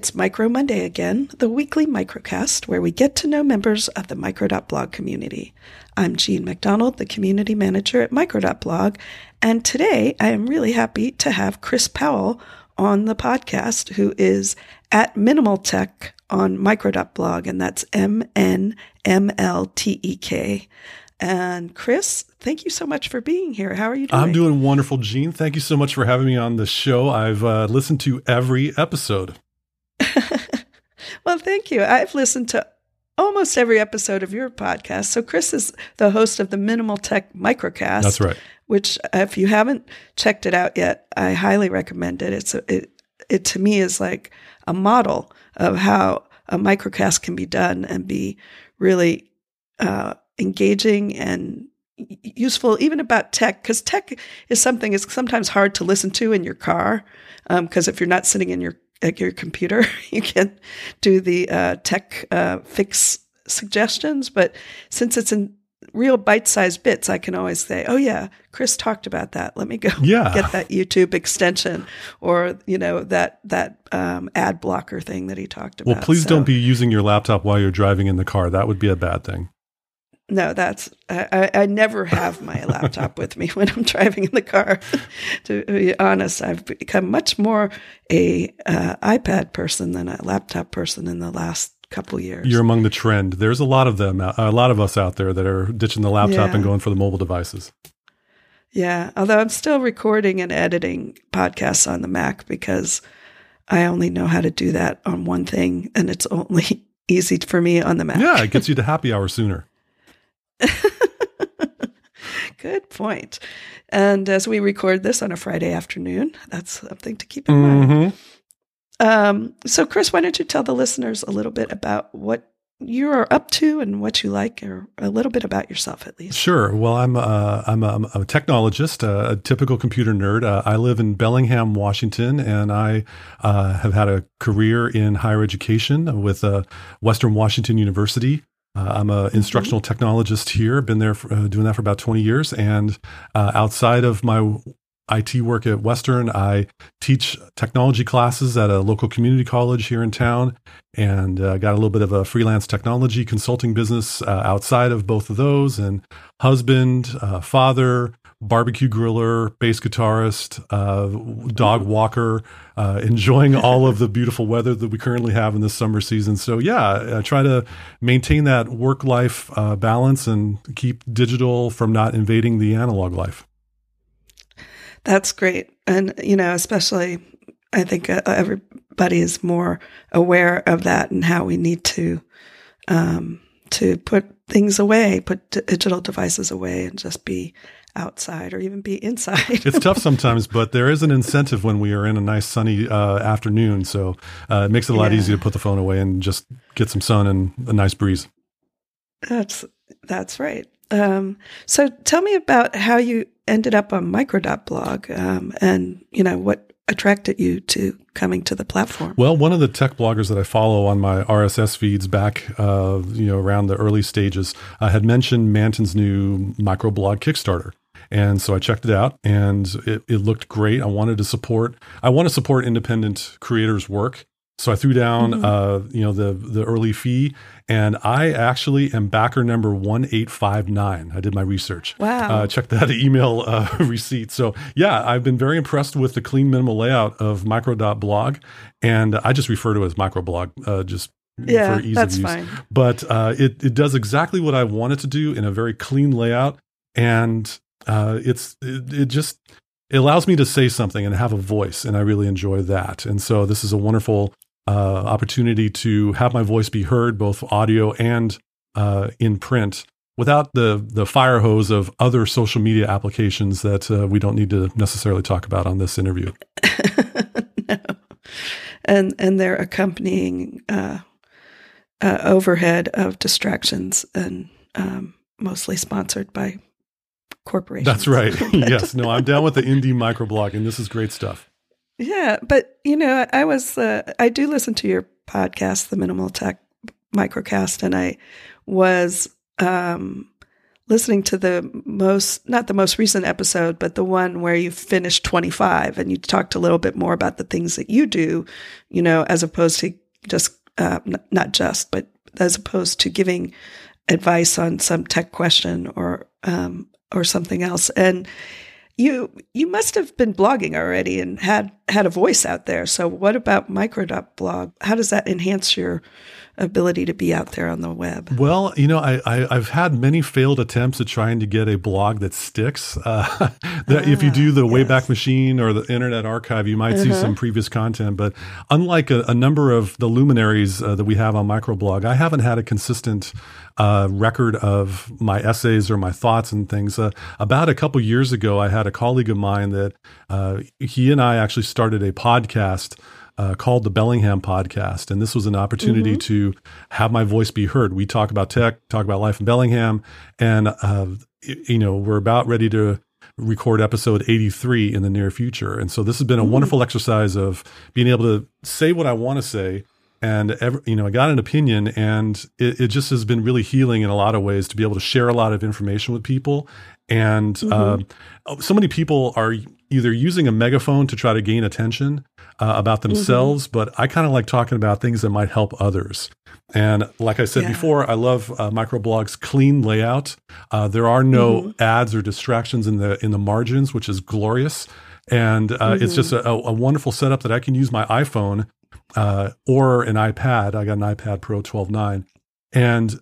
it's Micro Monday again, the weekly microcast where we get to know members of the Micro.blog community. I'm Jean MacDonald, the community manager at Micro.blog, and today I am really happy to have Chris Powell on the podcast, who is at Minimal Tech on Micro.blog, and that's M N M L T E K. And Chris, thank you so much for being here. How are you doing? I'm doing wonderful, Jean. Thank you so much for having me on the show. I've uh, listened to every episode. well, thank you. I've listened to almost every episode of your podcast. So, Chris is the host of the Minimal Tech Microcast. That's right. Which, if you haven't checked it out yet, I highly recommend it. It's a, it it to me is like a model of how a microcast can be done and be really uh, engaging and useful even about tech because tech is something is sometimes hard to listen to in your car because um, if you're not sitting in your at your computer. You can do the uh, tech uh, fix suggestions but since it's in real bite-sized bits i can always say oh yeah chris talked about that. Let me go yeah. get that youtube extension or you know that that um, ad blocker thing that he talked about. well please so, don't be using your laptop while you're driving in the car. That would be a bad thing no, that's I, I never have my laptop with me when I'm driving in the car. to be honest, I've become much more a uh, iPad person than a laptop person in the last couple years. You're among the trend. There's a lot of them, a lot of us out there that are ditching the laptop yeah. and going for the mobile devices. Yeah, although I'm still recording and editing podcasts on the Mac because I only know how to do that on one thing, and it's only easy for me on the Mac. Yeah, it gets you to happy hour sooner. Good point. And as we record this on a Friday afternoon, that's something to keep in mm-hmm. mind. Um, so, Chris, why don't you tell the listeners a little bit about what you are up to and what you like, or a little bit about yourself at least? Sure. Well, I'm uh, I'm, a, I'm a technologist, a, a, typical computer nerd. Uh, I live in Bellingham, Washington, and I uh, have had a career in higher education with uh, Western Washington University. Uh, I'm an instructional technologist here. Been there for, uh, doing that for about 20 years. And uh, outside of my IT work at Western, I teach technology classes at a local community college here in town, and uh, got a little bit of a freelance technology consulting business uh, outside of both of those. And husband, uh, father, barbecue griller, bass guitarist, uh, dog walker, uh, enjoying all of the beautiful weather that we currently have in this summer season. So, yeah, I try to maintain that work life uh, balance and keep digital from not invading the analog life. That's great. And, you know, especially I think uh, everybody is more aware of that and how we need to. Um, to put things away, put digital devices away, and just be outside or even be inside. it's tough sometimes, but there is an incentive when we are in a nice sunny uh, afternoon. So uh, it makes it a lot yeah. easier to put the phone away and just get some sun and a nice breeze. That's that's right. Um, so tell me about how you ended up on Micro.blog um, and you know what attracted you to coming to the platform? Well, one of the tech bloggers that I follow on my RSS feeds back, uh, you know, around the early stages, uh, had mentioned Manton's new microblog Kickstarter. And so I checked it out and it, it looked great. I wanted to support, I want to support independent creators' work. So I threw down, mm-hmm. uh, you know, the the early fee, and I actually am backer number one eight five nine. I did my research. Wow! Uh, check that email uh, receipt. So yeah, I've been very impressed with the clean minimal layout of micro.blog, and I just refer to it as microblog, uh, just yeah, for ease that's of use. Fine. But uh, it it does exactly what I want it to do in a very clean layout, and uh, it's it, it just it allows me to say something and have a voice, and I really enjoy that. And so this is a wonderful uh, opportunity to have my voice be heard, both audio and uh, in print, without the the fire hose of other social media applications that uh, we don't need to necessarily talk about on this interview. no. And and their accompanying uh, uh, overhead of distractions and um, mostly sponsored by corporations. That's right. yes. No, I'm down with the indie microblogging. This is great stuff. Yeah, but you know, I was uh, I do listen to your podcast, the Minimal Tech Microcast, and I was um, listening to the most, not the most recent episode, but the one where you finished 25 and you talked a little bit more about the things that you do, you know, as opposed to just, uh, n- not just, but as opposed to giving advice on some tech question or, um, or something else. And you, you must have been blogging already and had, had a voice out there. So what about micro.blog? How does that enhance your, ability to be out there on the web? Well, you know, I, I have had many failed attempts at trying to get a blog that sticks. Uh, that if you do the ah, Wayback Machine or the Internet Archive, you might uh-huh. see some previous content. But unlike a, a number of the luminaries uh, that we have on microblog, I haven't had a consistent uh, record of my essays or my thoughts and things. Uh, about a couple years ago, I had a colleague of mine that uh, he and I actually started a podcast uh, called the Bellingham Podcast. And this was an opportunity mm-hmm. to have my voice be heard. We talk about tech, talk about life in Bellingham, and, uh, you know, we're about ready to record episode 83 in the near future. And so this has been a mm-hmm. wonderful exercise of being able to say what I want to say. And, every, you know, I got an opinion and it, it, just has been really healing in a lot of ways to be able to share a lot of information with people. And mm-hmm. uh, so many people are either using a megaphone to try to gain attention uh, about mm-hmm. themselves, mm-hmm. but I kind of like talking about things that might help others. And like I said yeah. before, I love uh, microblog's clean layout. Uh, there are no mm-hmm. ads or distractions in the in the margins, which is glorious. And mm-hmm. it's just a, a, wonderful setup that I can use my iPhone uh, or an iPad. I got an iPad Pro 12.9, and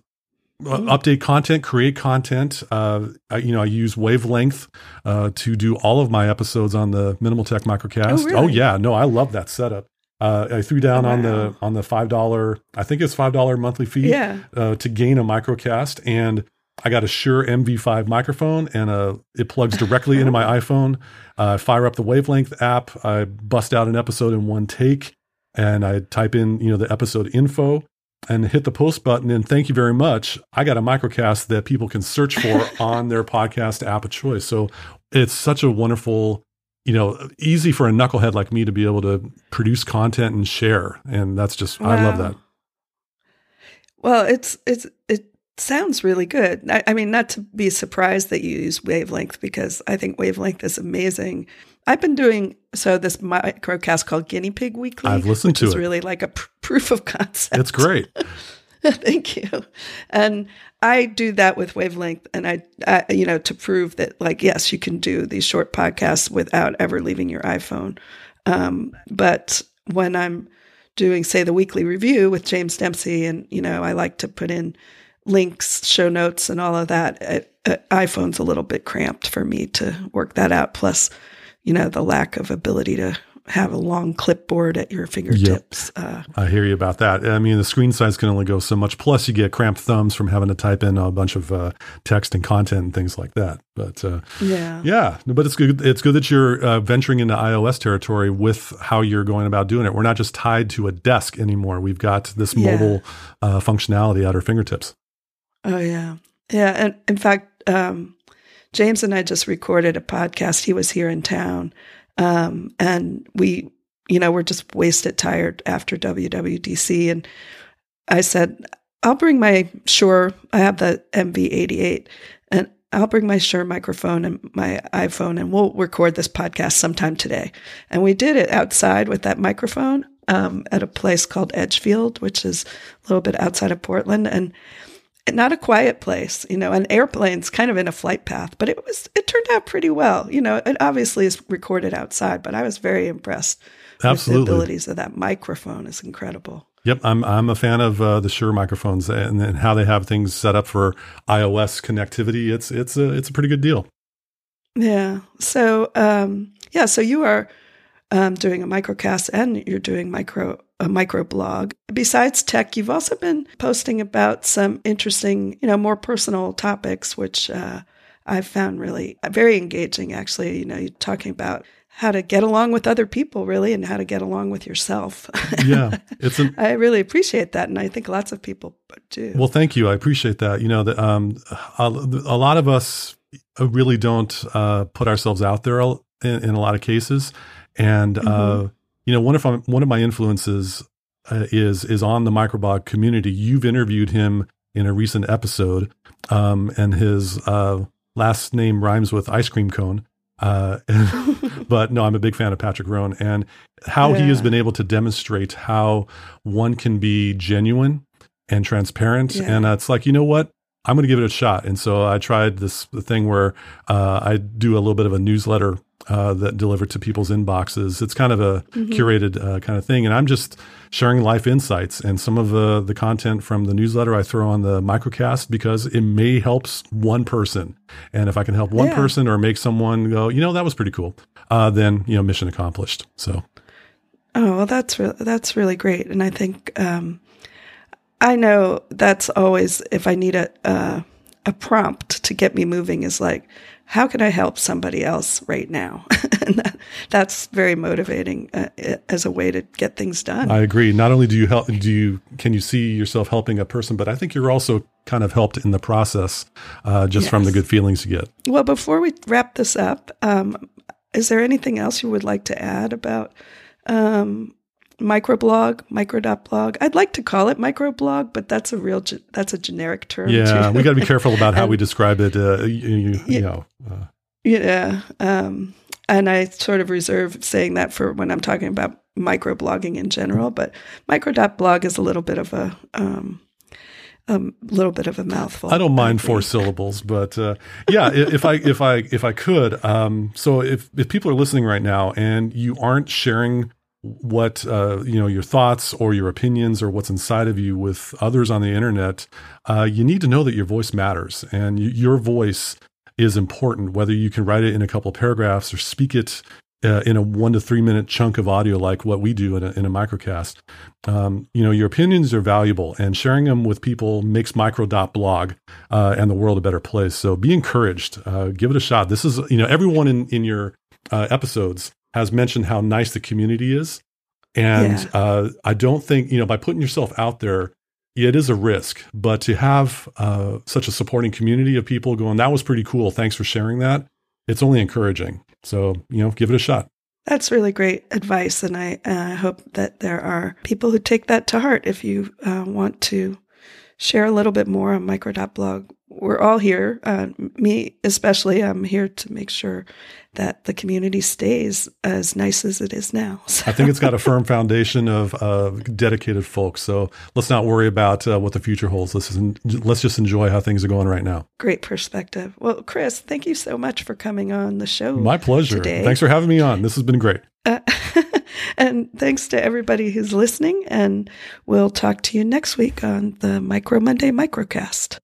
Mm. update content, create content. Uh, I, you know, I use Wavelength uh, to do all of my episodes on the Minimal Tech Microcast. Oh, really? oh yeah, no, I love that setup. Uh, I threw down wow. on the on the five dollar, I think it's five dollar monthly fee, yeah. Uh, to gain a microcast, and I got a Shure MV5 microphone, and uh, it plugs directly into my iPhone. Uh, I fire up the Wavelength app, I bust out an episode in one take, and I type in you know the episode info and hit the post button and thank you very much. I got a microcast that people can search for on their podcast app of choice. So it's such a wonderful, you know, easy for a knucklehead like me to be able to produce content and share. And that's just wow. I love that. Well, it's it's it sounds really good. I, I mean, not to be surprised that you use wavelength because I think wavelength is amazing. I've been doing so this microcast called Guinea Pig Weekly. I've listened to it. really like a pr- proof of concept. It's great. Thank you. And I do that with Wavelength, and I, I, you know, to prove that, like, yes, you can do these short podcasts without ever leaving your iPhone. Um, but when I'm doing, say, the weekly review with James Dempsey, and you know, I like to put in links, show notes, and all of that. It, uh, iPhone's a little bit cramped for me to work that out. Plus, you know, the lack of ability to have a long clipboard at your fingertips. Yep. Uh, I hear you about that. I mean, the screen size can only go so much. Plus, you get cramped thumbs from having to type in a bunch of uh, text and content and things like that. But uh, yeah, yeah. But it's good. It's good that you're uh, venturing into iOS territory with how you're going about doing it. We're not just tied to a desk anymore. We've got this yeah. mobile uh, functionality at our fingertips. Oh yeah, yeah. And in fact, um, James and I just recorded a podcast. He was here in town, um, and we, you know, we're just wasted tired after WWDC. And I said, I'll bring my Shure. I have the MV88, and I'll bring my Shure microphone and my iPhone, and we'll record this podcast sometime today. And we did it outside with that microphone um, at a place called Edgefield, which is a little bit outside of Portland, and not a quiet place, you know, an airplane's kind of in a flight path, but it was, it turned out pretty well. You know, it obviously is recorded outside, but I was very impressed. Absolutely. the abilities of that microphone is incredible. Yep, I'm I'm a fan of uh, the Shure microphones and, and how they have things set up for iOS connectivity. It's it's a it's a pretty good deal. Yeah. So um, yeah. So you are um, doing a microcast and you're doing micro a microblog. Besides tech, you've also been posting about some interesting, you know, more personal topics, which uh, I've found really very engaging. Actually, you know, you're talking about how to get along with other people, really, and how to get along with yourself. yeah, it's. An, I really appreciate that, and I think lots of people do. Well, thank you. I appreciate that. You know, that um, a, a, lot of us really don't uh, put ourselves out there in, in a lot of cases, and. Uh, mm-hmm. Uh, you know, one of one of my influences uh, is is on the microblog community. You've interviewed him in a recent episode, um, and his uh, last name rhymes with ice cream cone. Uh, but no, I'm a big fan of Patrick Rhone and how yeah. he has been able to demonstrate how one can be genuine and transparent. Yeah. And uh, it's like, you know what? I'm going to give it a shot. And so I tried this thing where uh, I do a little bit of a newsletter uh, that delivered to people's inboxes. It's kind of a mm-hmm. curated uh, kind of thing, and I'm just sharing life insights and some of the the content from the newsletter I throw on the microcast because it may help one person, and if I can help one yeah. person or make someone go, you know, that was pretty cool, uh, then you know, mission accomplished. So, oh well, that's re- that's really great, and I think um, I know that's always if I need a uh, a prompt to get me moving is like how can I help somebody else right now? and that, that's very motivating uh, as a way to get things done. I agree. Not only do you help, do you can you see yourself helping a person, but I think you're also kind of helped in the process uh, just yes. from the good feelings you get. Well, before we wrap this up, um, is there anything else you would like to add about um, microblog, micro.blog. I'd like to call it microblog, but that's a real ge- that's a generic term. Yeah, we got to be careful about how and, we describe it. Uh, you, you, you know. Uh. Yeah, um, and I sort of reserve saying that for when I'm talking about microblogging in general. But micro.blog is a little bit of a um, a little bit of a mouthful. I don't mind four syllables, but uh, yeah, if I if I if I could, um, so if if people are listening right now and you aren't sharing what uh, you know your thoughts or your opinions or what's inside of you with others on the internet uh, you need to know that your voice matters. And your voice is important whether you can write it in a couple of paragraphs or speak it uh, in a one to three minute chunk of audio like what we do in a, in a microcast. Um, you know your opinions are valuable and sharing them with people makes micro.blog uh, and the world a better place. So be encouraged. Uh, give it a shot. This is you know everyone in in your uh, episodes has mentioned how nice the community is. And yeah. uh, I don't think, you know, by putting yourself out there, it is a risk, but to have uh, such a supporting community of people going, that was pretty cool. Thanks for sharing that. It's only encouraging. So, you know, give it a shot. That's really great advice. And I uh, hope that there are people who take that to heart if you uh, want to share a little bit more on micro.blog we're all here, uh, me especially. I'm here to make sure that the community stays as nice as it is now. So. I think it's got a firm foundation of uh, dedicated folks. So let's not worry about uh, what the future holds. Let's just, let's just enjoy how things are going right now. Great perspective. Well, Chris, thank you so much for coming on the show. My pleasure. Today. Thanks for having me on. This has been great. And thanks to everybody who's listening. And we'll talk to you next week on the Micro Monday Microcast.